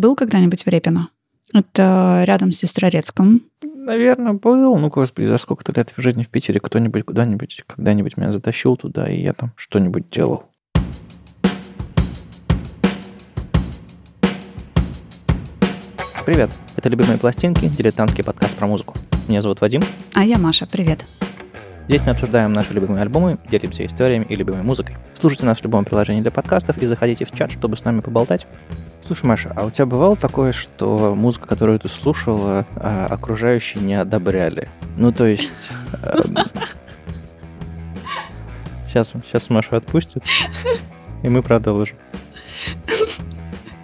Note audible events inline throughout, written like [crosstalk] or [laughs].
был когда-нибудь в Репино? Это рядом с Сестрорецком. Наверное, был. Ну, господи, за сколько-то лет в жизни в Питере кто-нибудь куда-нибудь, когда-нибудь меня затащил туда, и я там что-нибудь делал. Привет, это «Любимые пластинки», дилетантский подкаст про музыку. Меня зовут Вадим. А я Маша, привет. Здесь мы обсуждаем наши любимые альбомы, делимся историями и любимой музыкой. Слушайте нас в любом приложении для подкастов и заходите в чат, чтобы с нами поболтать. Слушай, Маша, а у тебя бывало такое, что музыка, которую ты слушала, а, окружающие не одобряли? Ну, то есть... Сейчас, эм, [laughs] сейчас Машу отпустят, и мы продолжим. [laughs]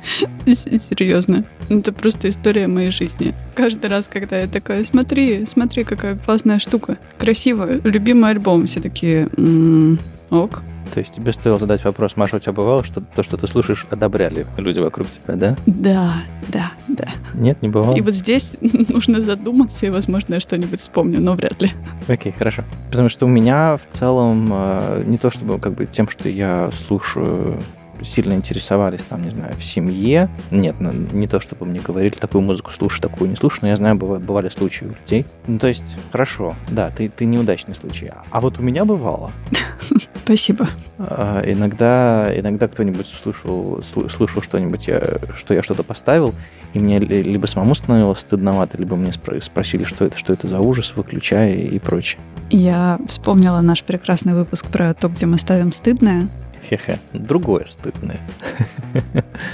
[laughs] Серьезно. Это просто история моей жизни. Каждый раз, когда я такая, смотри, смотри, какая классная штука. Красивая, любимый альбом. Все такие, м-м, ок. То есть тебе стоило задать вопрос, Маша, у тебя бывало, что то, что ты слушаешь, одобряли люди вокруг тебя, да? Да, да, да. Нет, не бывало? И вот здесь [laughs] нужно задуматься, и, возможно, я что-нибудь вспомню, но вряд ли. Окей, хорошо. Потому что у меня в целом э, не то чтобы как бы тем, что я слушаю сильно интересовались, там, не знаю, в семье. Нет, ну, не то, чтобы мне говорили, такую музыку слушай, такую не слушай, но я знаю, бывали, бывали случаи у людей. Ну, то есть, хорошо, да, ты, ты неудачный случай. А вот у меня бывало. [laughs] Спасибо. А, иногда, иногда кто-нибудь слышал, слышал что-нибудь, я, что я что-то поставил, и мне либо самому становилось стыдновато, либо мне спросили, что это, что это за ужас, выключай и прочее. Я вспомнила наш прекрасный выпуск про то, где мы ставим стыдное. Хе-хе. Другое стыдное.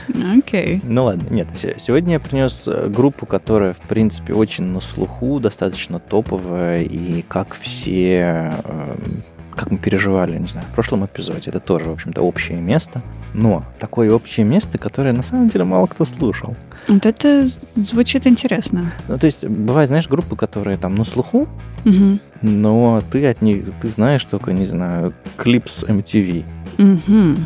Окей. Okay. Ну ладно, нет. Сегодня я принес э, группу, которая, в принципе, очень на слуху, достаточно топовая, и как все эм, как мы переживали, не знаю, в прошлом эпизоде. Это тоже, в общем-то, общее место. Но такое общее место, которое на самом деле мало кто слушал. Вот это звучит интересно. Ну, то есть, бывают, знаешь, группы, которые там на слуху, угу. но ты от них, ты знаешь только, не знаю, клип с MTV. Угу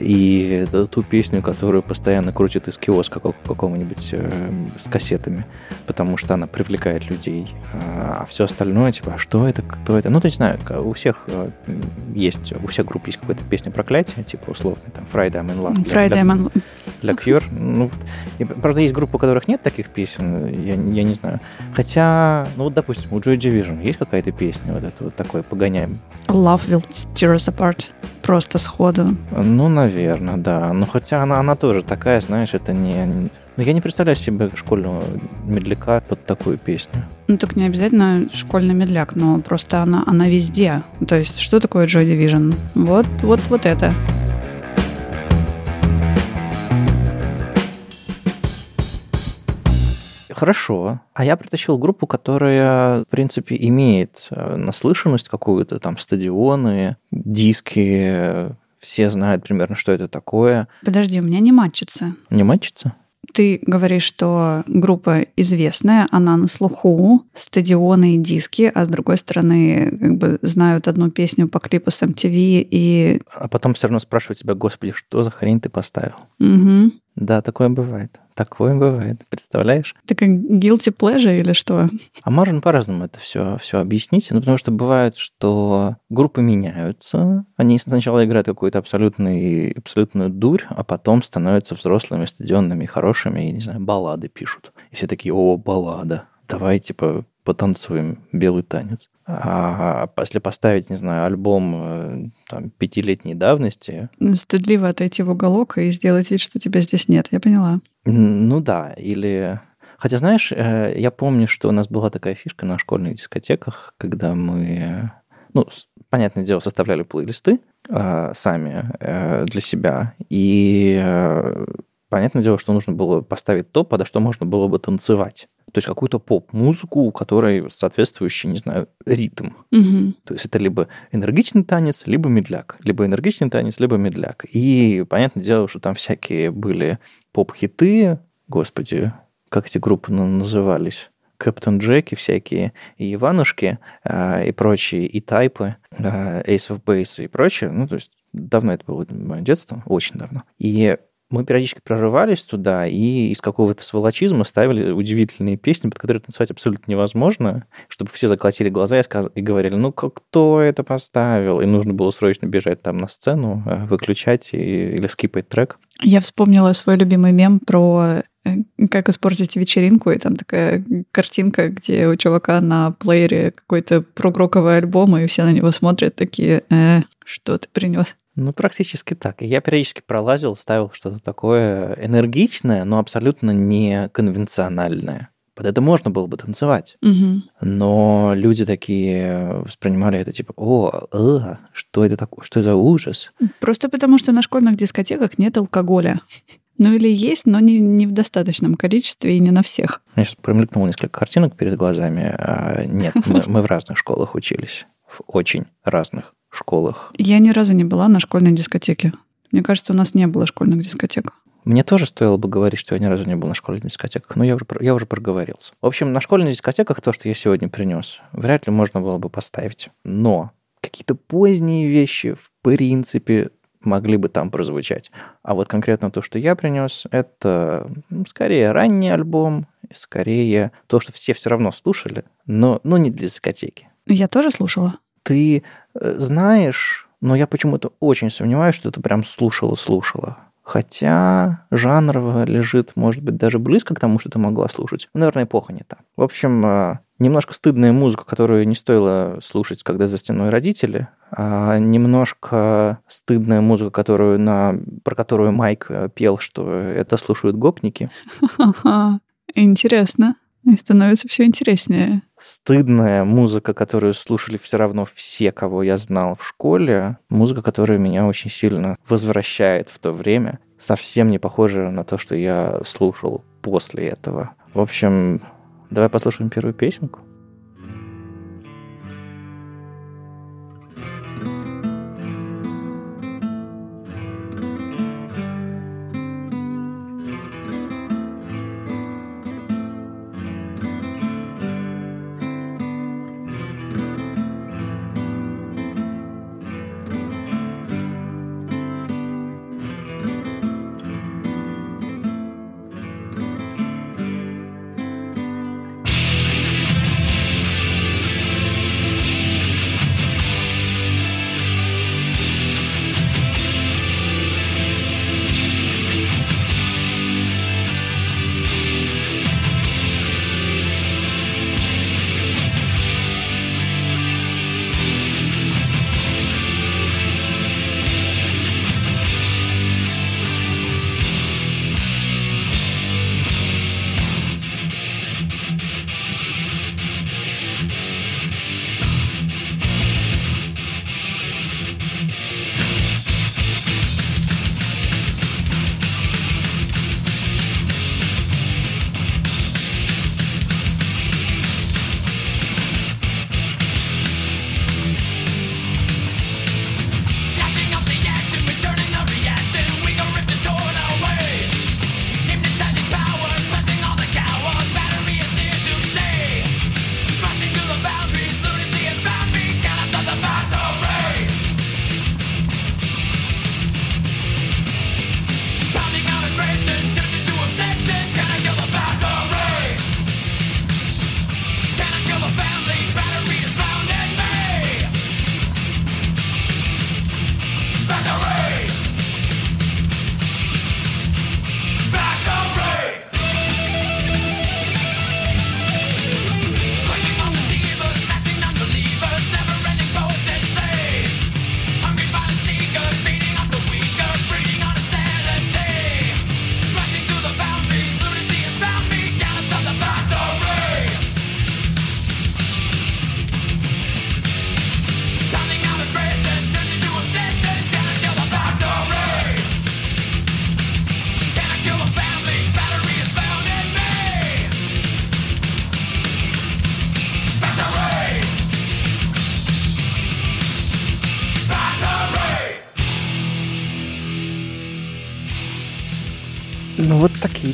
и ту песню, которую постоянно крутят из киоска какого-нибудь э, с кассетами, потому что она привлекает людей. А, а все остальное, типа, а что это, кто это? Ну, то есть, знаю, у всех э, есть, у всех групп есть какая-то песня проклятия, типа, условно, там, Friday I'm in Love. Friday для, I'm in Love. Для Cure. Ну, и, правда, есть группы, у которых нет таких песен, я, я не знаю. Хотя, ну, вот, допустим, у Joy Division есть какая-то песня, вот это вот такое, погоняем. Love will tear us apart просто сходу. Ну, наверное, да. Но хотя она, она тоже такая, знаешь, это не... Ну, я не представляю себе школьного медляка под такую песню. Ну, так не обязательно школьный медляк, но просто она, она везде. То есть, что такое Joy Division? Вот, вот, вот это. Хорошо. А я притащил группу, которая, в принципе, имеет э, наслышанность какую-то, там, стадионы, диски, все знают примерно, что это такое. Подожди, у меня не матчится. Не матчится? Ты говоришь, что группа известная, она на слуху, стадионы и диски, а с другой стороны, как бы знают одну песню по клипу с MTV и... А потом все равно спрашивают тебя, господи, что за хрень ты поставил? Угу. Да, такое бывает. Такое бывает, представляешь? Это как guilty pleasure или что? А можно по-разному это все, все объяснить. Ну, потому что бывает, что группы меняются. Они сначала играют какую-то абсолютную, абсолютную дурь, а потом становятся взрослыми, стадионными, хорошими, и, не знаю, баллады пишут. И все такие, о, баллада. Давай, типа, потанцуем белый танец. А если поставить, не знаю, альбом э, там, пятилетней давности... Стыдливо отойти в уголок и сделать вид, что тебя здесь нет, я поняла. Ну да, или... Хотя, знаешь, э, я помню, что у нас была такая фишка на школьных дискотеках, когда мы, ну, понятное дело, составляли плейлисты э, сами для себя, и понятное дело, что нужно было поставить то, подо что можно было бы танцевать. То есть какую-то поп-музыку, у которой соответствующий, не знаю, ритм. Угу. То есть это либо энергичный танец, либо медляк. Либо энергичный танец, либо медляк. И понятное дело, что там всякие были поп-хиты, господи, как эти группы назывались? Кэптон Джеки всякие, и Иванушки, э, и прочие, и Тайпы, э, Ace of Base и прочее. Ну, то есть давно это было мое детство, очень давно. И мы периодически прорывались туда и из какого-то сволочизма ставили удивительные песни, под которые танцевать абсолютно невозможно, чтобы все заколотили глаза и, сказ... и говорили, ну кто это поставил? И нужно было срочно бежать там на сцену, э, выключать и... или скипать трек. Я вспомнила свой любимый мем про Э, как испортить вечеринку, и там такая картинка, где у чувака на плеере какой-то прогроковый альбом, и все на него смотрят такие, э, что ты принес? Ну, практически так. Я периодически пролазил, ставил что-то такое энергичное, но абсолютно не конвенциональное. Под это можно было бы танцевать. Угу. Но люди такие воспринимали это типа, о, э, что это такое, что за ужас? Просто потому, что на школьных дискотеках нет алкоголя. Ну или есть, но не, не в достаточном количестве и не на всех. Меня сейчас промелькнуло несколько картинок перед глазами. А нет, мы, мы в разных школах учились. В очень разных школах. Я ни разу не была на школьной дискотеке. Мне кажется, у нас не было школьных дискотек. Мне тоже стоило бы говорить, что я ни разу не был на школьных дискотеках, но я уже, я уже проговорился. В общем, на школьных дискотеках то, что я сегодня принес, вряд ли можно было бы поставить. Но какие-то поздние вещи, в принципе, могли бы там прозвучать. А вот конкретно то, что я принес, это скорее ранний альбом, скорее то, что все все равно слушали, но, но не для дискотеки. Я тоже слушала. Ты э, знаешь, но я почему-то очень сомневаюсь, что ты прям слушала-слушала. Хотя жанрово лежит, может быть, даже близко к тому, что ты могла слушать. Наверное, эпоха не та. В общем, э, немножко стыдная музыка, которую не стоило слушать, когда за стеной родители, а немножко стыдная музыка, которую на, про которую Майк э, пел, что это слушают гопники. Интересно. И становится все интереснее. Стыдная музыка, которую слушали все равно все, кого я знал в школе. Музыка, которая меня очень сильно возвращает в то время. Совсем не похожа на то, что я слушал после этого. В общем, давай послушаем первую песенку.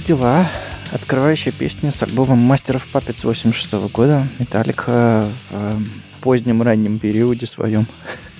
Дела. Открывающая песня с альбома Мастеров Puppets 86 года. Металлика в э, позднем раннем периоде своем.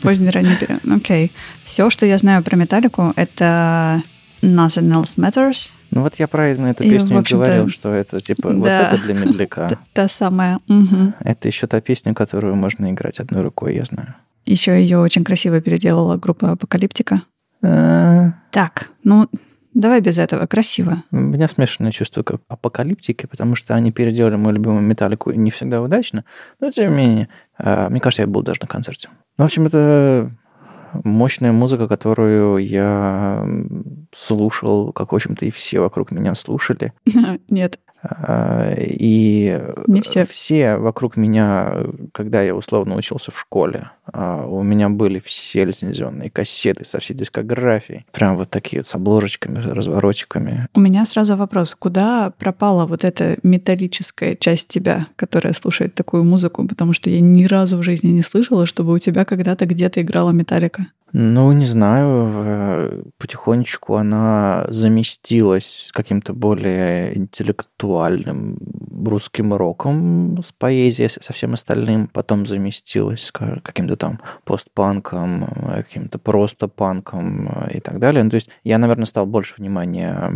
Поздний ранний [laughs] период. Окей. Okay. Все, что я знаю про Металлику, это Nothing Else Matters. Ну вот я про эту песню и, говорил, что это типа да. вот это для медляка. [laughs] Та самая. Угу. Это еще та песня, которую можно играть одной рукой, я знаю. Еще ее очень красиво переделала группа Апокалиптика. А. Так, ну Давай без этого, красиво. У меня смешанное чувство как апокалиптики, потому что они переделали мою любимую металлику не всегда удачно, но тем не менее, а, мне кажется, я был даже на концерте. Ну, в общем, это мощная музыка, которую я слушал, как, в общем-то, и все вокруг меня слушали. [laughs] Нет. И Не все. все вокруг меня, когда я условно учился в школе, а, у меня были все лицензионные кассеты со всей дискографией. Прям вот такие вот с обложечками, разворотиками. У меня сразу вопрос, куда пропала вот эта металлическая часть тебя, которая слушает такую музыку? Потому что я ни разу в жизни не слышала, чтобы у тебя когда-то где-то играла металлика. Ну, не знаю, э, потихонечку она заместилась каким-то более интеллектуальным русским роком с поэзией, со всем остальным. Потом заместилась каким-то там постпанком, э, каким-то просто панком э, и так далее. Ну, то есть я, наверное, стал больше внимания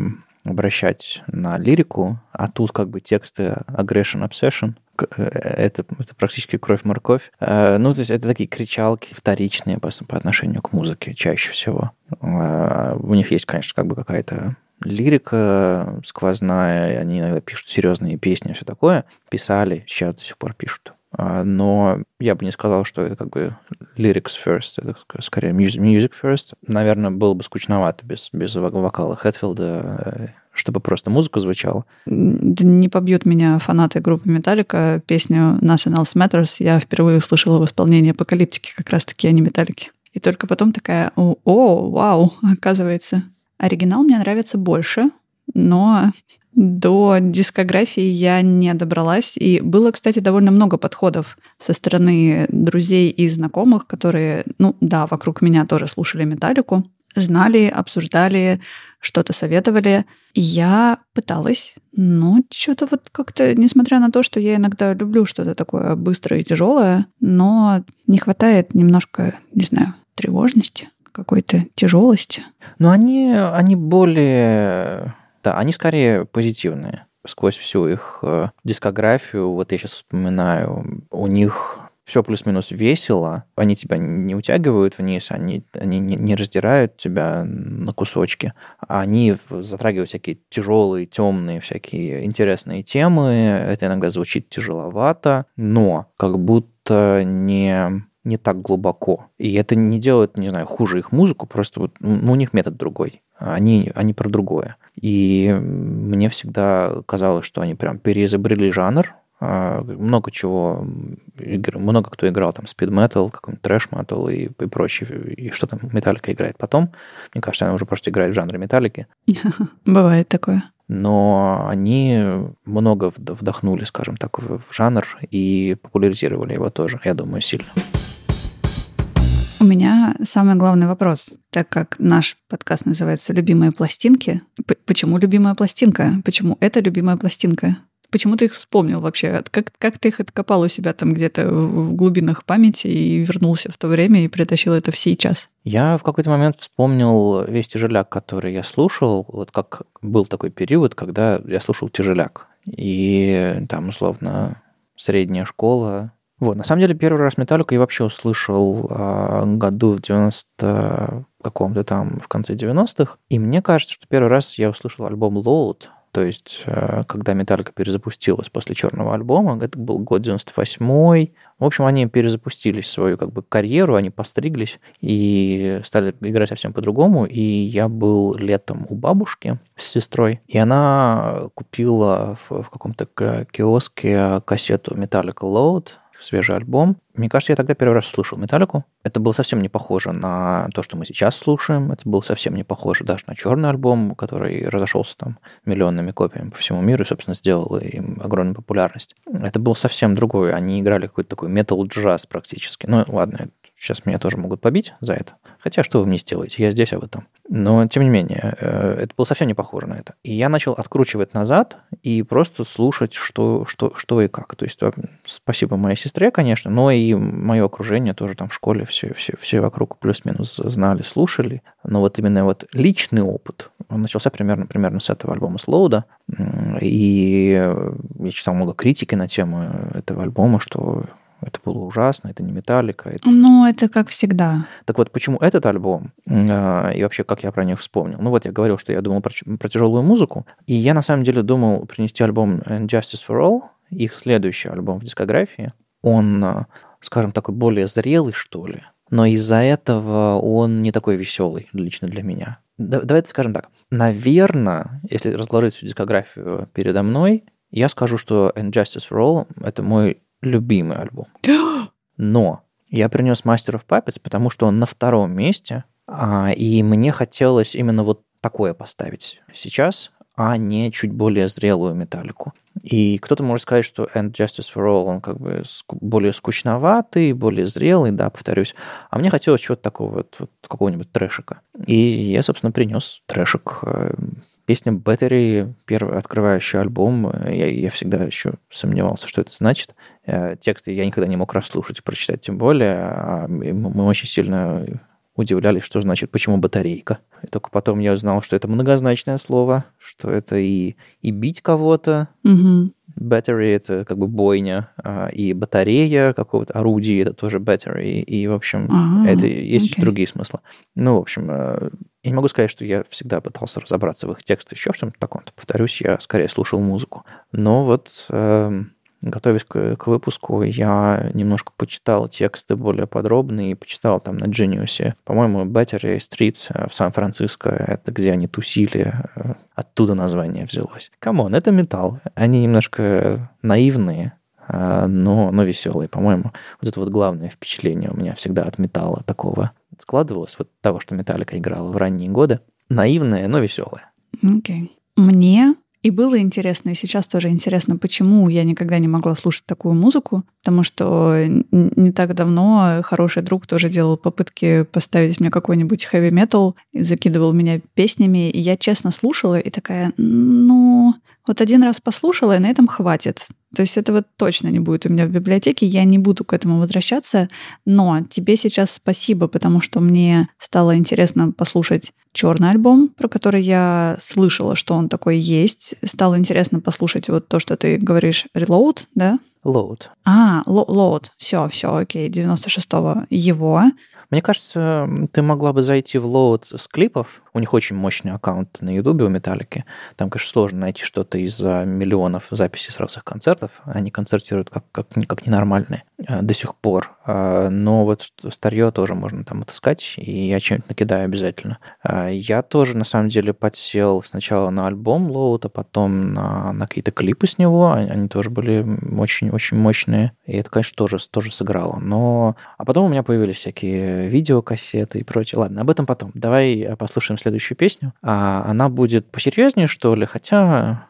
обращать на лирику, а тут как бы тексты aggression, obsession, это, это практически кровь-морковь. Ну, то есть это такие кричалки вторичные по, по отношению к музыке чаще всего. У них есть, конечно, как бы какая-то лирика сквозная, они иногда пишут серьезные песни и все такое. Писали, сейчас до сих пор пишут. А, но я бы не сказал, что это как бы lyrics first, это скорее music first. Наверное, было бы скучновато без, без вокала Хэтфилда, э, чтобы просто музыка звучала. Не побьют меня фанаты группы Металлика. Песню Nothing Else Matters я впервые услышала в исполнении Апокалиптики, как раз-таки, а не Металлики. И только потом такая, о, о, вау, оказывается. Оригинал мне нравится больше, но до дискографии я не добралась. И было, кстати, довольно много подходов со стороны друзей и знакомых, которые, ну да, вокруг меня тоже слушали металлику, знали, обсуждали, что-то советовали. я пыталась, но что-то вот как-то, несмотря на то, что я иногда люблю что-то такое быстрое и тяжелое, но не хватает немножко, не знаю, тревожности, какой-то тяжелости. Но они, они более да, они скорее позитивные. Сквозь всю их э, дискографию, вот я сейчас вспоминаю, у них все плюс-минус весело, они тебя не утягивают вниз, они, они не, не раздирают тебя на кусочки, они затрагивают всякие тяжелые, темные, всякие интересные темы, это иногда звучит тяжеловато, но как будто не не так глубоко. И это не делает, не знаю, хуже их музыку, просто вот, ну, у них метод другой. Они, они про другое. И мне всегда казалось, что они прям переизобрели жанр, а, много чего, много кто играл там speed metal, какой-нибудь трэш metal и, и прочее, и что там Металлика играет потом. Мне кажется, она уже просто играет в жанре металлики. [laughs] Бывает такое. Но они много вдохнули, скажем так, в жанр и популяризировали его тоже, я думаю, сильно. У меня самый главный вопрос, так как наш подкаст называется «Любимые пластинки». Почему любимая пластинка? Почему это любимая пластинка? Почему ты их вспомнил вообще? Как, как ты их откопал у себя там где-то в глубинах памяти и вернулся в то время и притащил это в сейчас? Я в какой-то момент вспомнил весь тяжеляк, который я слушал. Вот как был такой период, когда я слушал тяжеляк. И там, условно, средняя школа, вот, на самом деле, первый раз Металлику я вообще услышал а, году в 90 каком-то там, в конце 90-х. И мне кажется, что первый раз я услышал альбом Load, то есть, э, когда Металлика перезапустилась после черного альбома, это был год 98-й. В общем, они перезапустились свою как бы карьеру, они постриглись и стали играть совсем по-другому. И я был летом у бабушки с сестрой, и она купила в, в каком-то киоске кассету Metallica Load, свежий альбом. Мне кажется, я тогда первый раз слушал Металлику. Это было совсем не похоже на то, что мы сейчас слушаем. Это было совсем не похоже даже на черный альбом, который разошелся там миллионными копиями по всему миру и, собственно, сделал им огромную популярность. Это был совсем другой. Они играли какой-то такой метал-джаз практически. Ну, ладно, Сейчас меня тоже могут побить за это. Хотя, что вы мне сделаете? Я здесь, вы там. Но, тем не менее, э, это было совсем не похоже на это. И я начал откручивать назад и просто слушать, что, что, что и как. То есть, спасибо моей сестре, конечно, но и мое окружение тоже там в школе все, все, все вокруг плюс-минус знали, слушали. Но вот именно вот личный опыт он начался примерно, примерно с этого альбома Слоуда. И я читал много критики на тему этого альбома, что Это было ужасно, это не металлика. Это... Ну, это как всегда. Так вот, почему этот альбом э, и вообще как я про них вспомнил? Ну вот я говорил, что я думал про, про тяжелую музыку, и я на самом деле думал принести альбом Justice for All, их следующий альбом в дискографии. Он, э, скажем, такой более зрелый, что ли, но из-за этого он не такой веселый лично для меня. Давайте скажем так. Наверное, если разложить всю дискографию передо мной, я скажу, что Injustice for All — это мой любимый альбом. [gasps] Но я принес Master of Puppets, потому что он на втором месте, а, и мне хотелось именно вот такое поставить сейчас, а не чуть более зрелую металлику. И кто-то может сказать, что End Justice for All, он как бы более скучноватый, более зрелый, да, повторюсь. А мне хотелось чего-то такого, вот, вот какого-нибудь трэшика. И я, собственно, принес трэшик. Песня Battery, первый открывающий альбом, я, я всегда еще сомневался, что это значит. Э, тексты я никогда не мог расслушать, прочитать тем более. А мы очень сильно удивлялись, что значит, почему батарейка. И только потом я узнал, что это многозначное слово, что это и, и бить кого-то, угу. battery — это как бы бойня, а, и батарея какого-то орудия — это тоже battery, и, в общем, ага, это есть okay. другие смыслы. Ну, в общем, э, я не могу сказать, что я всегда пытался разобраться в их текстах, еще в чем-то таком. Повторюсь, я скорее слушал музыку. Но вот... Э, готовясь к, к выпуску, я немножко почитал тексты более подробные, почитал там на Genius. По-моему, Battery Street э, в Сан-Франциско, это где они тусили, э, оттуда название взялось. Come on, это металл. Они немножко наивные, э, но, но веселые, по-моему. Вот это вот главное впечатление у меня всегда от металла такого складывалось, вот того, что Металлика играла в ранние годы. Наивное, но веселое. Окей. Okay. Мне и было интересно, и сейчас тоже интересно, почему я никогда не могла слушать такую музыку, потому что не так давно хороший друг тоже делал попытки поставить мне какой-нибудь heavy metal и закидывал меня песнями, и я честно слушала и такая, ну, вот один раз послушала, и на этом хватит. То есть этого точно не будет у меня в библиотеке, я не буду к этому возвращаться, но тебе сейчас спасибо, потому что мне стало интересно послушать черный альбом, про который я слышала, что он такой есть. Стало интересно послушать вот то, что ты говоришь, Reload, да? Load. А, Load. Все, все, окей, 96-го его. Мне кажется, ты могла бы зайти в лоуд с клипов. У них очень мощный аккаунт на Ютубе у Металлики. Там, конечно, сложно найти что-то из-за миллионов записей с разных концертов. Они концертируют как, как, как ненормальные э, до сих пор. А, но вот старье тоже можно там отыскать, и я что-нибудь накидаю обязательно. А, я тоже, на самом деле, подсел сначала на альбом Лоуд, а потом на, на какие-то клипы с него. Они тоже были очень-очень мощные. И это, конечно, тоже, тоже сыграло. Но... А потом у меня появились всякие видеокассеты и прочее. Ладно, об этом потом. Давай э, послушаем следующую песню. А она будет посерьезнее, что ли, хотя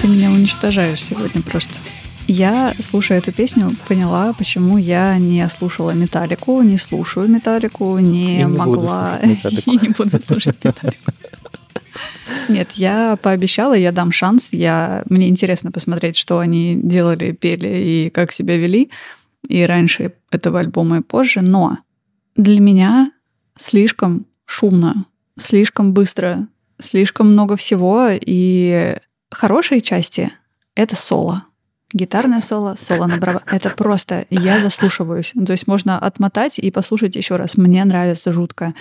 Ты меня уничтожаешь сегодня просто. Я, слушая эту песню, поняла, почему я не слушала Металлику, не слушаю Металлику, не, И не могла... [laughs] И не буду слушать Металлику. Нет, я пообещала, я дам шанс. Я... Мне интересно посмотреть, что они делали, пели и как себя вели. И раньше этого альбома, и позже. Но для меня слишком шумно, слишком быстро, слишком много всего. И хорошие части — это соло. Гитарное соло, соло на барабанах. Это просто я заслушиваюсь. То есть можно отмотать и послушать еще раз. Мне нравится жутко.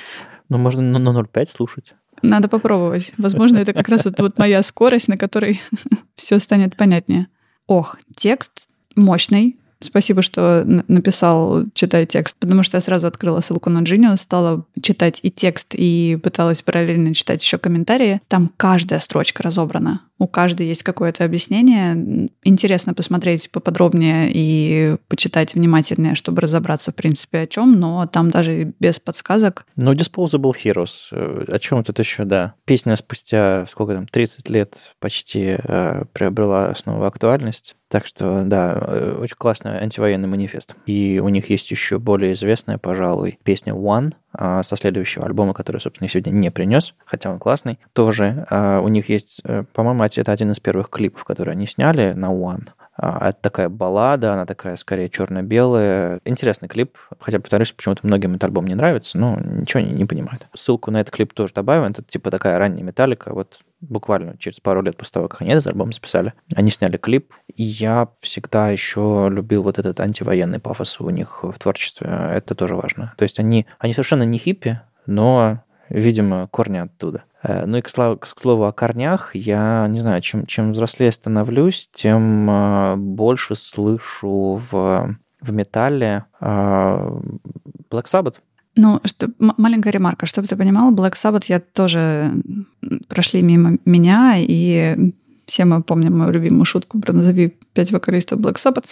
Ну, можно на на 0,5 слушать. Надо попробовать. Возможно, это как раз вот, вот моя скорость, на которой [laughs] все станет понятнее. Ох, текст мощный. Спасибо, что написал «Читай текст», потому что я сразу открыла ссылку на Genius, стала читать и текст, и пыталась параллельно читать еще комментарии. Там каждая строчка разобрана. У каждой есть какое-то объяснение. Интересно посмотреть поподробнее и почитать внимательнее, чтобы разобраться, в принципе, о чем, но там даже без подсказок Ну, Disposable Heroes. э, О чем тут еще, да. Песня спустя, сколько там, 30 лет почти э, приобрела снова актуальность. Так что, да, э, очень классный антивоенный манифест. И у них есть еще более известная, пожалуй, песня One со следующего альбома, который, собственно, я сегодня не принес, хотя он классный, тоже. А, У них есть, э, по-моему, это один из первых клипов, которые они сняли на One. А, Это такая баллада, она такая скорее черно-белая. Интересный клип, хотя, повторюсь, почему-то многим этот альбом не нравится, но ничего не, не понимают. Ссылку на этот клип тоже добавим. Это типа такая ранняя металлика. Вот буквально через пару лет после того, как они этот альбом записали, они сняли клип. И я всегда еще любил вот этот антивоенный пафос у них в творчестве. Это тоже важно. То есть они, они совершенно не хиппи, но, видимо, корни оттуда. Э, Ну и к слову, к слову о корнях, я не знаю, чем, чем взрослее становлюсь, тем э, больше слышу в, в металле э, Black Sabbath. Ну, что, маленькая ремарка, чтобы ты понимала, Black Sabbath я тоже прошли мимо меня, и все мы помним мою любимую шутку про назови пять вокалистов Black Sabbath.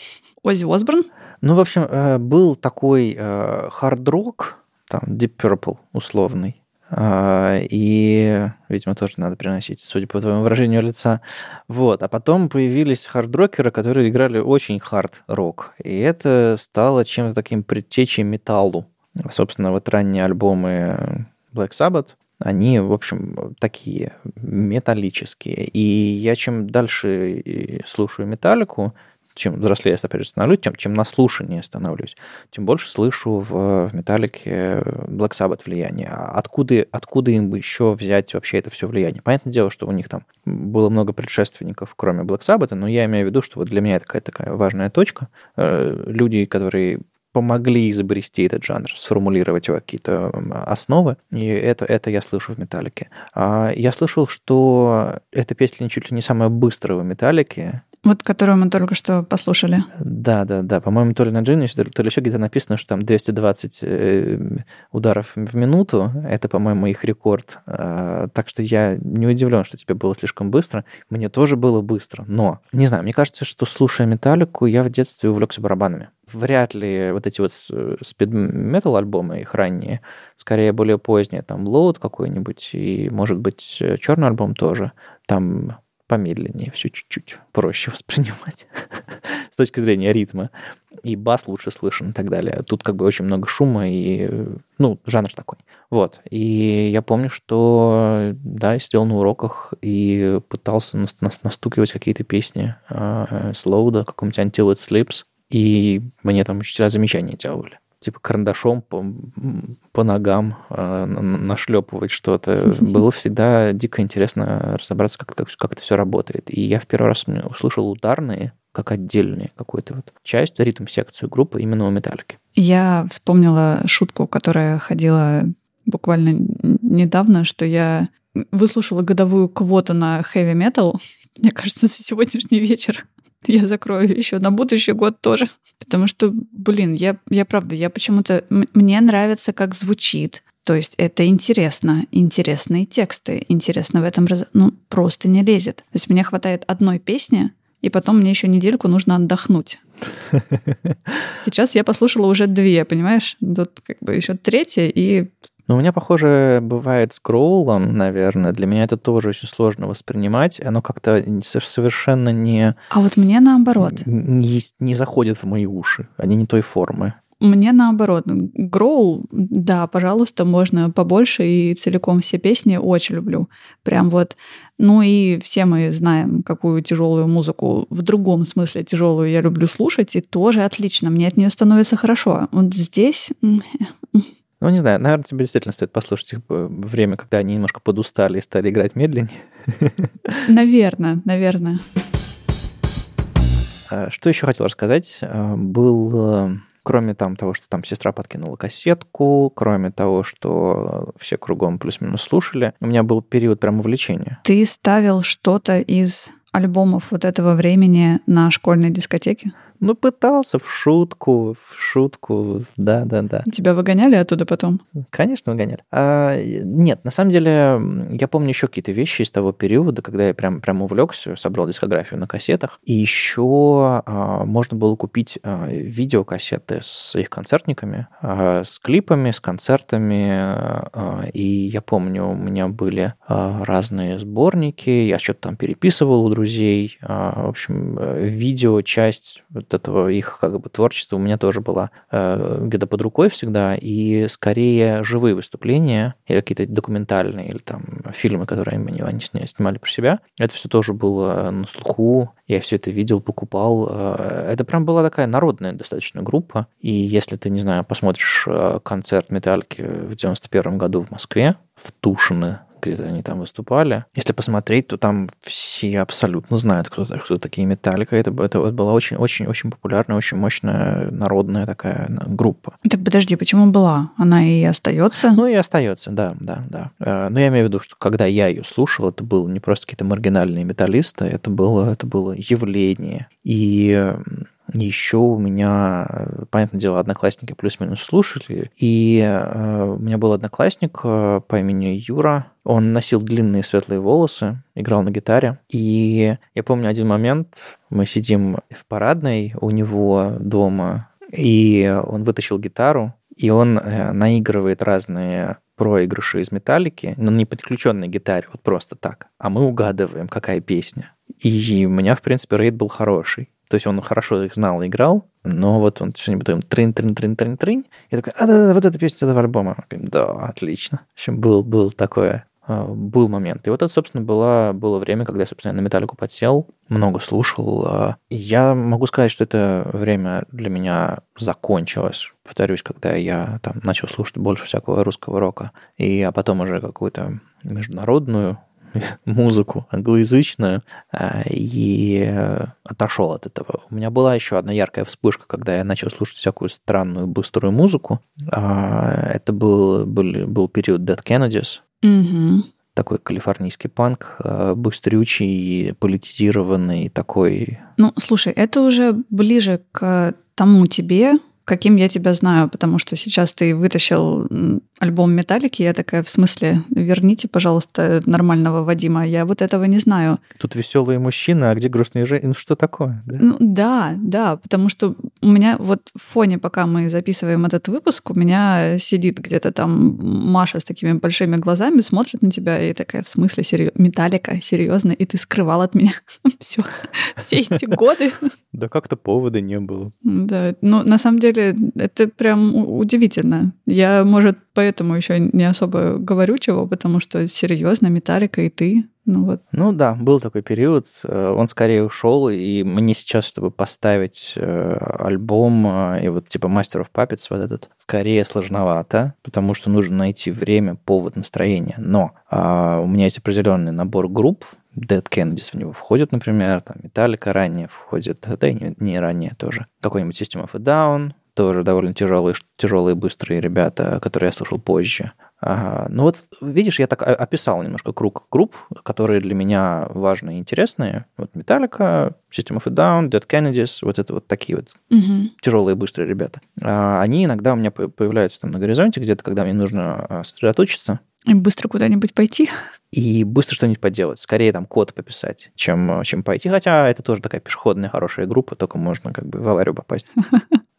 Оззи Осборн. Ну, в общем, был такой хард-рок, там, Deep Purple условный, и, видимо, тоже надо приносить, судя по твоему выражению лица. Вот. А потом появились хард-рокеры, которые играли очень хард-рок. И это стало чем-то таким предтечей металлу. Собственно, вот ранние альбомы Black Sabbath, они, в общем, такие металлические. И я чем дальше и слушаю металлику, чем взрослее я, опять же, становлюсь, тем, чем наслушаннее становлюсь, тем больше слышу в, в металлике Black Sabbath влияние. А Откуда, откуда им бы еще взять вообще это все влияние? Понятное дело, что у них там было много предшественников, кроме Black Sabbath, но я имею в виду, что вот для меня это какая-то такая важная точка. Э, Люди, которые помогли изобрести этот жанр, сформулировать его какие-то основы, и это, это я слышу в «Металлике». А я слышал, что эта песня чуть ли не самая быстрая в «Металлике», Вот которую мы только что послушали. да, да, да. По-моему, то ли на Genius, то ли- еще где-то написано, что там 220 э, ударов в минуту. Это, по-моему, их рекорд. А, Так что я не удивлен, что тебе было слишком быстро. Мне тоже было быстро. Но, не знаю, мне кажется, что слушая металлику, я в детстве увлекся барабанами. Вряд ли вот эти вот спид-метал альбомы, их ранние, скорее более поздние, там Load какой-нибудь, и, может быть, черный альбом тоже. Там помедленнее, все чуть-чуть проще [laughs] воспринимать с точки зрения ритма. И бас лучше слышен и так далее. Тут как бы очень много шума и, ну, жанр такой. Вот. И я помню, что, да, я сидел на уроках и пытался нас- нас- настукивать какие-то песни э, с лоуда, каком-нибудь Until It Sleeps, и мне там учителя замечания делали. Типа карандашом по, по ногам э, на- нашлепывать что-то. [laughs] Было всегда дико интересно разобраться, как, как, как это все работает. И я в первый раз услышал ударные как отдельные какую-то вот часть, ритм-секцию группы именно у металлики. Я вспомнила шутку, которая ходила буквально недавно, что я выслушала годовую квоту на heavy metal. Мне кажется, за сегодняшний вечер [laughs] я закрою еще на будущий год тоже. Потому что, блин, я, я правда, я почему-то... Мне нравится, как звучит. То есть это интересно, интересные тексты, интересно в этом раз... Ну, просто не лезет. То есть мне хватает одной песни, и потом мне еще недельку нужно отдохнуть. [laughs] Сейчас я послушала уже две, понимаешь? Тут как бы еще третья, и Ну, у меня, похоже, бывает с Гроулом, наверное. Для меня это тоже очень сложно воспринимать. Оно как-то совершенно не, А вот мне наоборот. не, не заходит в мои уши. Они не той формы. Мне наоборот. Гроул, да, пожалуйста, можно побольше и целиком все песни очень люблю. Прям вот. Ну и все мы знаем, какую тяжелую музыку, в другом смысле тяжелую я люблю слушать, и тоже отлично. Мне от нее становится хорошо. Вот здесь [laughs] Ну, не знаю, наверное, тебе действительно стоит послушать их э, время, когда они немножко подустали и стали играть медленнее. [laughs] наверное, наверное. А, Что еще хотел рассказать? А, Был, э, кроме там того, что там сестра подкинула кассетку, кроме того, что все кругом плюс-минус слушали, у меня был период прям увлечения. Ты ставил что-то из альбомов вот этого времени на школьной дискотеке? Ну, пытался в шутку, в шутку, да-да-да. Тебя выгоняли оттуда потом? Конечно, выгоняли. А, нет, на самом деле, я помню еще какие-то вещи из того периода, когда я прям, прям увлекся, собрал дискографию на кассетах. И еще а, можно было купить а, видеокассеты с их концертниками, а, с клипами, с концертами. а, и я помню, у меня были а, разные сборники, я что-то там переписывал у друзей. А, в общем, э, видео, часть вот этого их как бы творчества у меня тоже была э, где-то под рукой всегда, и скорее живые выступления или какие-то документальные, или там фильмы, которые они, они снимали про себя. Это все тоже было на слуху, я все это видел, покупал. Э, Это прям была такая народная достаточно группа, и если ты, не знаю, посмотришь э, концерт Металлики в 91 году в Москве, в Тушино, где-то они там выступали. Если посмотреть, то там все абсолютно знают, кто, кто такие Металлика. Это, это была очень-очень-очень популярная, очень мощная народная такая группа. Так подожди, почему была? Она и остается? Ну и остается, да, да, да. Э, Но я имею в виду, что когда я ее слушал, это было не просто какие-то маргинальные металлисты, это было, это было явление. И еще у меня, э, понятное дело, одноклассники плюс-минус слушали. И э, у меня был одноклассник э, по имени Юра. Он носил длинные светлые волосы, играл на гитаре. И я помню один момент, мы сидим в парадной у него дома, и он вытащил гитару, и он наигрывает разные проигрыши из металлики, но не подключенной гитаре, вот просто так. А мы угадываем, какая песня. И у меня, в принципе, рейд был хороший. То есть он хорошо их знал и играл, но вот он что-нибудь там трин трин трин трин трин Я такой, а, да, да, вот эта песня этого альбома. Я говорю, Да, отлично. В общем, был, был такое, а, был момент. И вот это, собственно, было, было время, когда я, собственно, на металлику подсел, много слушал. И я могу сказать, что это время для меня закончилось. Повторюсь, когда я там начал слушать больше всякого русского рока, и а потом уже какую-то международную [laughs] музыку англоязычную а, и э, отошел от этого. У меня была еще одна яркая вспышка, когда я начал слушать всякую странную быструю музыку. А, Это был, был, был период Dead Kennedys, Мгм. такой калифорнийский панк, э, быстрючий, политизированный, такой... Ну, слушай, это уже ближе к тому тебе, каким я тебя знаю, потому что сейчас ты вытащил альбом Металлики, я такая, в смысле, верните, пожалуйста, нормального Вадима, я вот этого не знаю. Тут веселые мужчины, а где грустные женщины? Ну, что такое? да? Ну, да, да, потому что у меня вот в фоне, пока мы записываем этот выпуск, у меня сидит где-то там Маша с такими большими глазами, смотрит на тебя и такая, в смысле, серьё- Металлика, серьезно, и ты скрывал от меня [laughs] все, все эти годы. Да как-то повода не было. Да, ну, на самом деле, это прям удивительно. Я, может, поэтому еще не особо говорю чего, потому что серьезно, Металлика и ты, ну вот. Ну да, был такой период, э, он скорее ушел, и мне сейчас, чтобы поставить э, альбом э, и вот типа of Puppets вот этот, скорее сложновато, потому что нужно найти время, повод, настроение. Но а, у меня есть определенный набор групп, Dead Kennedys в него входит, например, там Металлика ранее входит, да и не, не ранее тоже. Какой-нибудь System of a Down, тоже довольно тяжелые, тяжелые, быстрые ребята, которые я слушал позже. А, ну вот, видишь, я так описал немножко круг групп, которые для меня важны и интересные. Вот Metallica, System of a Down, Dead Kennedys, вот это вот такие вот Мгм. тяжелые, быстрые ребята. А, Они иногда у меня по- появляются там на горизонте где-то, когда мне нужно а, сосредоточиться И быстро куда-нибудь пойти. и быстро что-нибудь поделать. Скорее там код пописать, чем, чем пойти. Хотя это тоже такая пешеходная хорошая группа, только можно как бы в аварию попасть.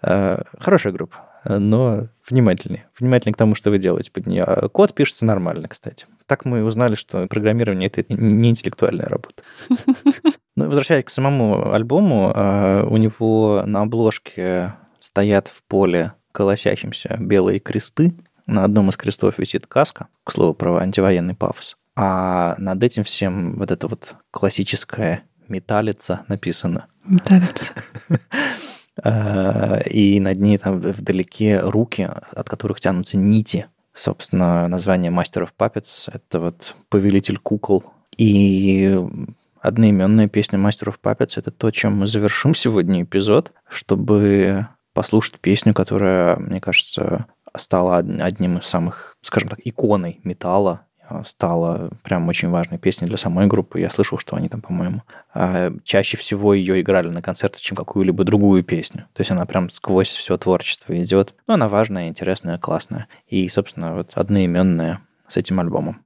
Э, [laughs] Хорошая группа, но внимательнее. Внимательнее к тому, что вы делаете под нее. А Код пишется нормально, кстати. Так мы узнали, что программирование — это не интеллектуальная работа. [laughs] Ну, возвращаясь к самому альбому, э, у него на обложке стоят в поле колосящимся белые кресты. На одном из крестов висит каска, к слову, про антивоенный пафос. А над этим всем вот это вот классическая металлица написано. Металлица. [laughs] Э, И над ней там вдалеке руки, от которых тянутся нити. Собственно, название Master of Puppets — это вот повелитель кукол. И одноименная песня Master of Puppets — это то, чем мы завершим сегодня эпизод, чтобы послушать песню, которая, мне кажется, стала од- одним из самых, скажем так, иконой металла, стала прям очень важной песней для самой группы. Я слышал, что они там, по-моему, а, чаще всего ее играли на концертах, чем какую-либо другую песню. То есть она прям сквозь все творчество идет. Но она важная, интересная, классная. И, собственно, вот одноименная с этим альбомом.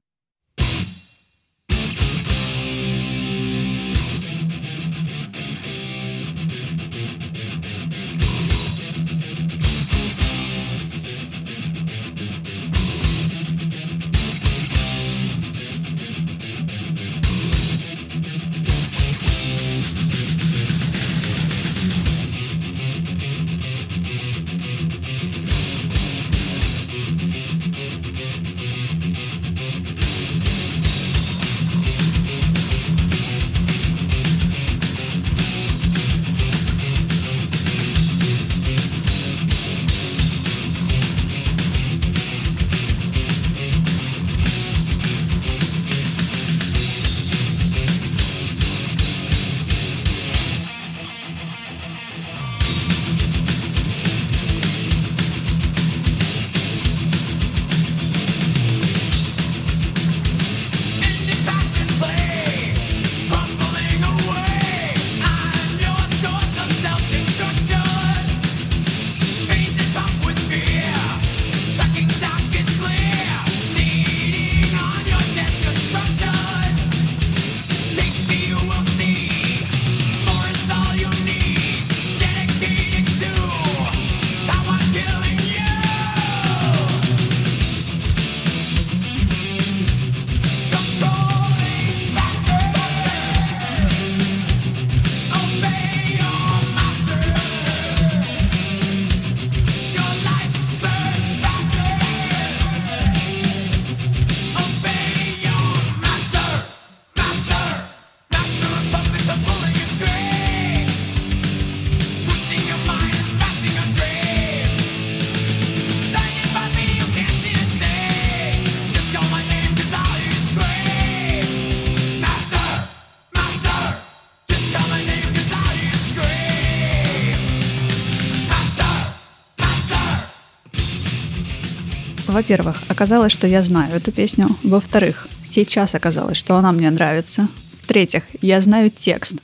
Во-первых, оказалось, что я знаю эту песню. Во-вторых, сейчас оказалось, что она мне нравится. В-третьих, я знаю текст.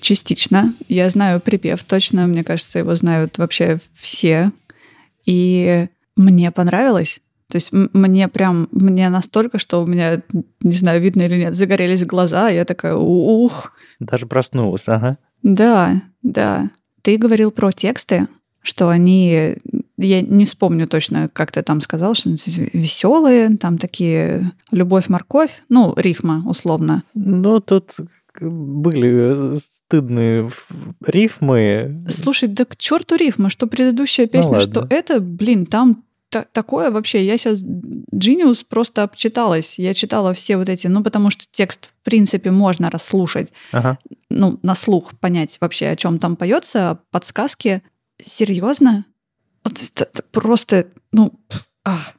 Частично. Я знаю припев точно. Мне кажется, его знают вообще все. И мне понравилось. То есть мне прям, мне настолько, что у меня, не знаю, видно или нет, загорелись глаза. Я такая, ух, Даже проснулась, ага. да, да. Ты говорил про тексты, что они, я не вспомню точно, как ты там сказал, что веселые, там такие любовь-морковь, ну, рифма условно. Ну, тут были стыдные ф- рифмы. Слушай, да к черту рифма, что предыдущая Ну песня, ладно. что это, блин, там та- такое вообще, я сейчас Genius просто обчиталась, я читала все вот эти, ну, потому что текст, в принципе, можно расслушать, Ага. ну, на слух понять вообще, о чем там поется, подсказки. Серьезно? Вот это, просто, ну, ах.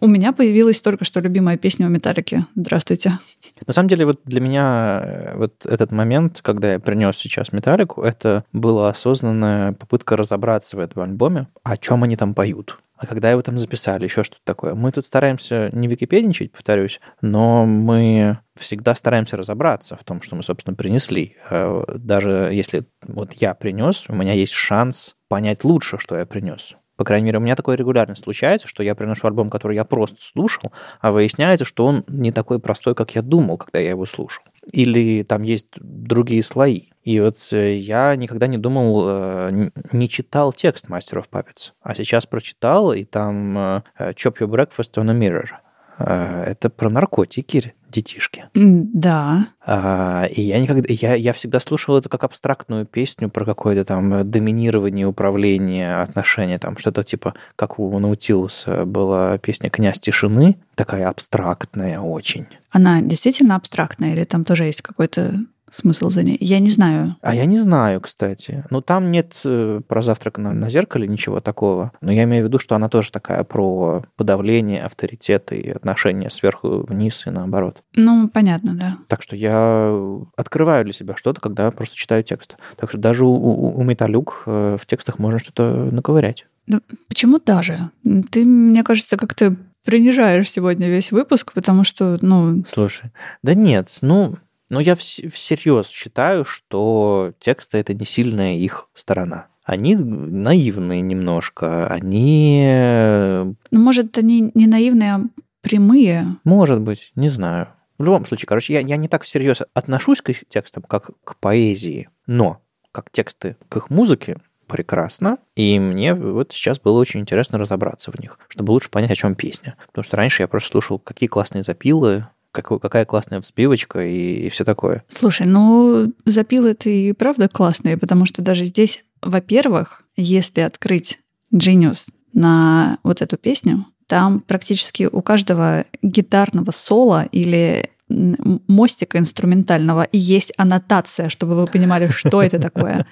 у меня появилась только что любимая песня у Металлики. Здравствуйте. На самом деле, вот для меня э, вот этот момент, когда я принес сейчас металлику, это была осознанная попытка разобраться в этом альбоме, о чем они там поют. а когда его там записали, еще что-то такое. Мы тут стараемся не википедничать, повторюсь, но мы всегда стараемся разобраться в том, что мы, собственно, принесли. Э, Даже если вот я принес, у меня есть шанс понять лучше, что я принес. По крайней мере, у меня такое регулярно случается, что я приношу альбом, который я просто слушал, а выясняется, что он не такой простой, как я думал, когда я его слушал. Или там есть другие слои. И вот э, я никогда не думал, э, не читал текст of Puppets, а сейчас прочитал, и там э, Chop Your Breakfast on a Mirror. Это про наркотики, детишки. Да. А, и я никогда, я, я всегда слушал это как абстрактную песню про какое-то там э, доминирование, управление, отношения, там что-то типа, как у Наутилуса была песня «Князь тишины», такая абстрактная очень. Она действительно абстрактная или там тоже есть какой-то смысл за ней? Я не знаю. А я не знаю, кстати. Ну, там нет э, про завтрак на, на зеркале ничего такого. Но я имею в виду, что она тоже такая про подавление авторитета и отношения сверху вниз и наоборот. Ну, понятно, да. Так что я открываю для себя что-то, когда просто читаю текст. Так что даже у, у, у Металюк э, в текстах можно что-то наковырять. Да Почему даже? Ты, мне кажется, как-то принижаешь сегодня весь выпуск, потому что, ну, Слушай, да нет, ну, ну я вс- всерьез считаю, что тексты это не сильная их сторона. Они наивные немножко, они, э, ну, может, они не наивные, а прямые. может быть, не знаю. В любом случае, короче, я, я не так всерьез отношусь к их текстам, как к поэзии, но как тексты к их музыке прекрасно, и мне вот сейчас было очень интересно разобраться в них, чтобы лучше понять, о чем песня. Потому что раньше я просто слушал, какие классные запилы, какой- какая классная взбивочка и, и все такое. Слушай, ну, запилы ты и правда классные, потому что даже здесь, во-первых, если открыть Genius на вот эту песню, там практически у каждого гитарного соло или мостика инструментального и есть аннотация, чтобы вы понимали, что это такое.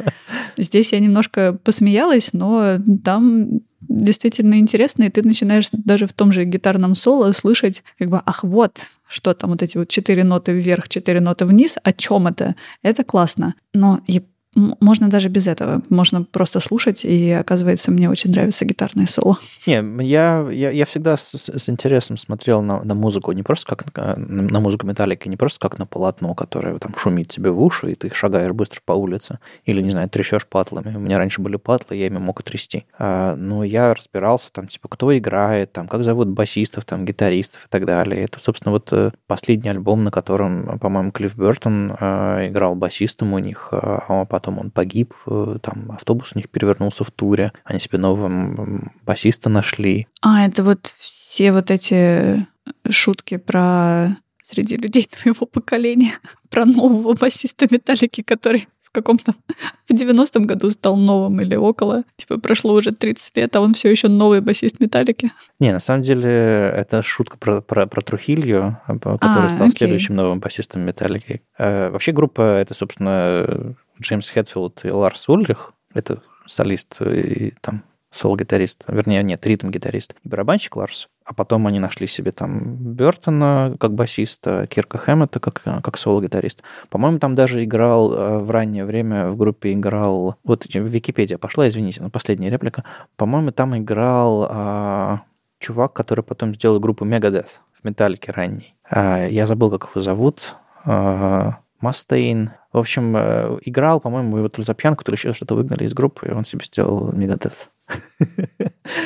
Здесь я немножко посмеялась, но там действительно интересно, и ты начинаешь даже в том же гитарном соло слышать, как бы, ах, вот, что там вот эти вот четыре ноты вверх, четыре ноты вниз, о чем это? Это классно. Но м- можно даже без этого. Можно просто слушать, и оказывается, мне очень нравится гитарное соло. Не, я, я, я всегда с, с- интересом смотрел на, на музыку, не просто как на, на музыку металлики, не просто как на полотно, которое там шумит тебе в уши, и ты шагаешь быстро по улице, или, не знаю, трясешь патлами. У меня раньше были патлы, я ими мог трясти. А, но я разбирался, там, типа, кто играет, там, как зовут басистов, там, гитаристов и так далее. Это, собственно, вот э, последний альбом, на котором, по-моему, Клифф Бертон э, играл басистом у них, а потом он погиб, э, там, автобус у них перевернулся в туре, они себе нового басиста нашли. А, это вот все вот эти шутки про среди людей твоего поколения, [laughs] про нового басиста Металлики, который в каком-то [laughs] в 90-м году стал новым или около. Типа прошло уже 30 лет, а он все еще новый басист Металлики. Не, на самом деле, это шутка про, про, про Трухилью, э, который А, стал окей. следующим новым басистом Металлики. Э, вообще группа это, собственно, Джеймс Хэтфилд и Ларс Ульрих. Это солист и там сол-гитарист, вернее, нет, ритм-гитарист барабанщик Ларс. А потом они нашли себе там Бертона как басиста, Кирка Хэммета как, как соло-гитарист. По-моему, там даже играл э, в раннее время в группе играл... Вот Википедия пошла, извините, но последняя реплика. По-моему, там играл а, чувак, который потом сделал группу Megadeth в Металлике ранней. А, я забыл, как его зовут. А, Мастейн. В общем, э, играл, по-моему, его то ли за пьянку, то ли еще что-то выгнали из группы, и он себе сделал Megadeth.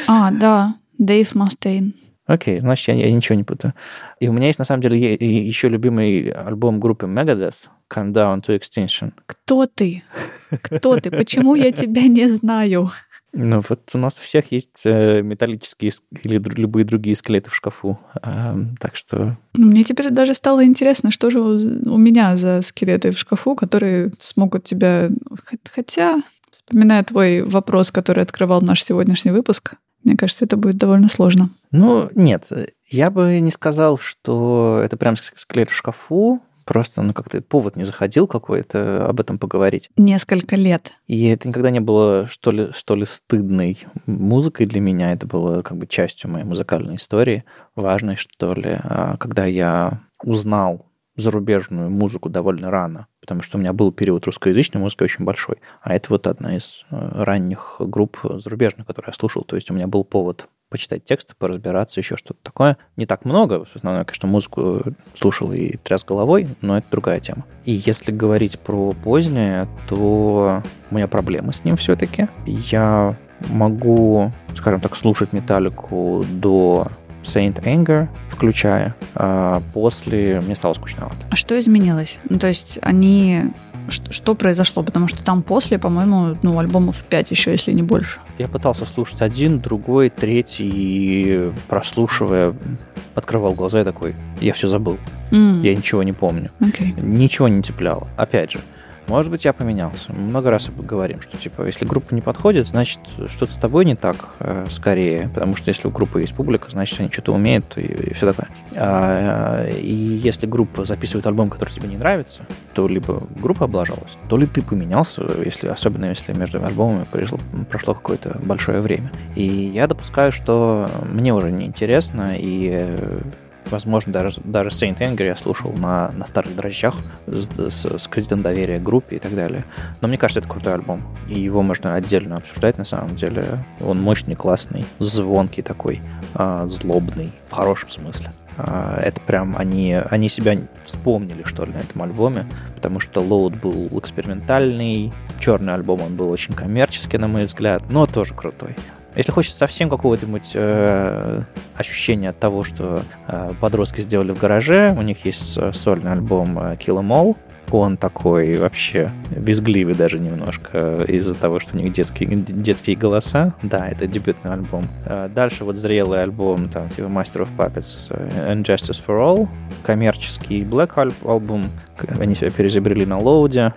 А, да, Дэйв Мастейн. Окей, значит, я, я ничего не путаю. И у меня есть, на самом деле, еще любимый альбом группы Megadeth, Come Down to Extinction. Кто ты? Кто ты? Почему я тебя не знаю? Ну, вот у нас у всех есть э, металлические ск- или любые другие скелеты в шкафу. Эм, так что Мне теперь даже стало интересно, что же у меня за скелеты в шкафу, которые смогут тебя... Хот- Хотя, вспоминая твой вопрос, который открывал наш сегодняшний выпуск, мне кажется, это будет довольно сложно. Ну, нет, я бы не сказал, что это прям ск- склеит в шкафу, просто, ну, как-то повод не заходил какой-то об этом поговорить. Несколько лет. И это никогда не было, что ли, что ли, стыдной музыкой для меня, это было как бы частью моей музыкальной истории, важной, что ли, А когда я узнал зарубежную музыку довольно рано, потому что у меня был период русскоязычной музыки очень большой, а это вот одна из э, ранних групп зарубежных, которые я слушал, то есть у меня был повод почитать тексты, поразбираться, еще что-то такое. Не так много, в основном я, конечно, музыку слушал и тряс головой, но это другая тема. И если говорить про позднее, то у меня проблемы с ним все-таки. Я могу, скажем так, слушать металлику до Saint Anger, включая. А после мне стало скучновато. А что изменилось? Ну, то есть они... Что произошло? Потому что там после, по-моему, ну, альбомов 5 еще, если не больше. Я пытался слушать один, другой, третий, и прослушивая, открывал глаза и такой, я все забыл, М, я ничего не помню. Окей. Ничего не цепляло. Опять же, может быть, я поменялся. Много раз говорим, что типа, если группа не подходит, значит, что-то с тобой не так э, скорее, потому что если у группы есть публика, значит, они что-то умеют и, все такое. А, и если группа записывает альбом, который тебе не нравится, то либо группа облажалась, то ли ты поменялся, если, особенно если между альбомами прошло, прошло какое-то большое время. И я допускаю, что мне уже не интересно, и э, Возможно, даже, даже Saint Anger я слушал на, на старых дрожжах с, с- с кредитом доверия группе и так далее. Но мне кажется, это крутой альбом. И его можно отдельно обсуждать на самом деле. Он мощный, классный, звонкий такой, а, злобный, в хорошем смысле. А, Это прям они, они себя вспомнили, что ли, на этом альбоме, потому что Load был экспериментальный, черный альбом, он был очень коммерческий, на мой взгляд, но тоже крутой. Если хочется совсем какого-нибудь э, ощущения от того, что э, подростки сделали в гараже, у них есть э, сольный альбом э, Kill 'Em All, он такой вообще визгливый даже немножко э, из-за того, что у них детские, детские голоса. Да, это дебютный альбом. Э, Дальше вот зрелый альбом, там, типа Master of Puppets э, and for All, коммерческий Black альбом, они себя перезабрели на лоуде,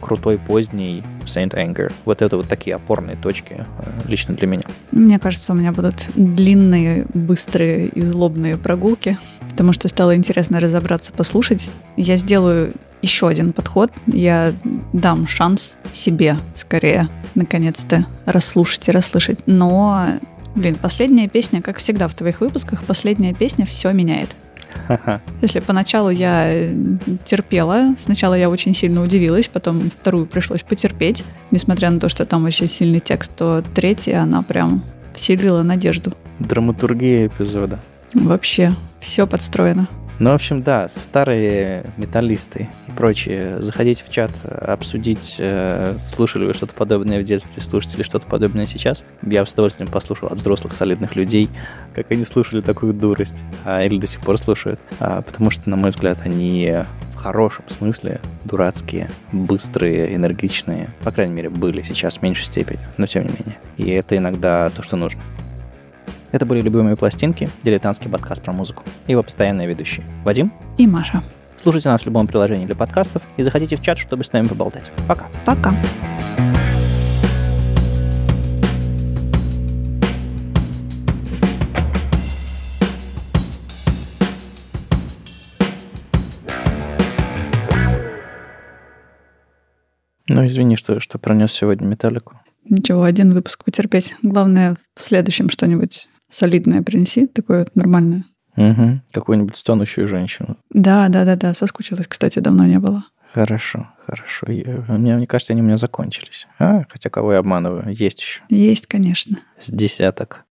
крутой поздний Saint Anger. Вот это вот такие опорные точки лично для меня. Мне кажется, у меня будут длинные, быстрые и злобные прогулки, потому что стало интересно разобраться, послушать. Я сделаю еще один подход. Я дам шанс себе скорее, наконец-то, расслушать и расслышать. Но, блин, последняя песня, как всегда в твоих выпусках, последняя песня все меняет. Если поначалу я терпела, сначала я очень сильно удивилась, потом вторую пришлось потерпеть, несмотря на то, что там очень сильный текст, то третья, она прям вселила надежду. Драматургия эпизода. Вообще, все подстроено. Ну, в общем, да, старые металлисты и прочие, заходите в чат, обсудить, э, слушали вы что-то подобное в детстве, слушаете ли что-то подобное сейчас. Я с удовольствием послушал от взрослых солидных людей, как они слушали такую дурость, а, или до сих пор слушают, А, потому что, на мой взгляд, они в хорошем смысле дурацкие, быстрые, энергичные, по крайней мере, были сейчас в меньшей степени, но тем не менее. И это иногда то, что нужно. Это были «Любимые пластинки», дилетантский подкаст про музыку. Его постоянные ведущие. Вадим, И Маша. слушайте нас в любом приложении для подкастов и заходите в чат, чтобы с нами поболтать. Пока. Пока. Ну, извини, что, что пронес сегодня металлику. Ничего, один выпуск потерпеть. Главное, в следующем что-нибудь солидное принеси, такое вот нормальное. Угу. Какую-нибудь стонущую женщину. Да, да, да, да, соскучилась, кстати, давно не было. Хорошо, хорошо. Я- мне, мне кажется, они у меня закончились. А, хотя кого я обманываю, есть еще. Есть, конечно. С десяток.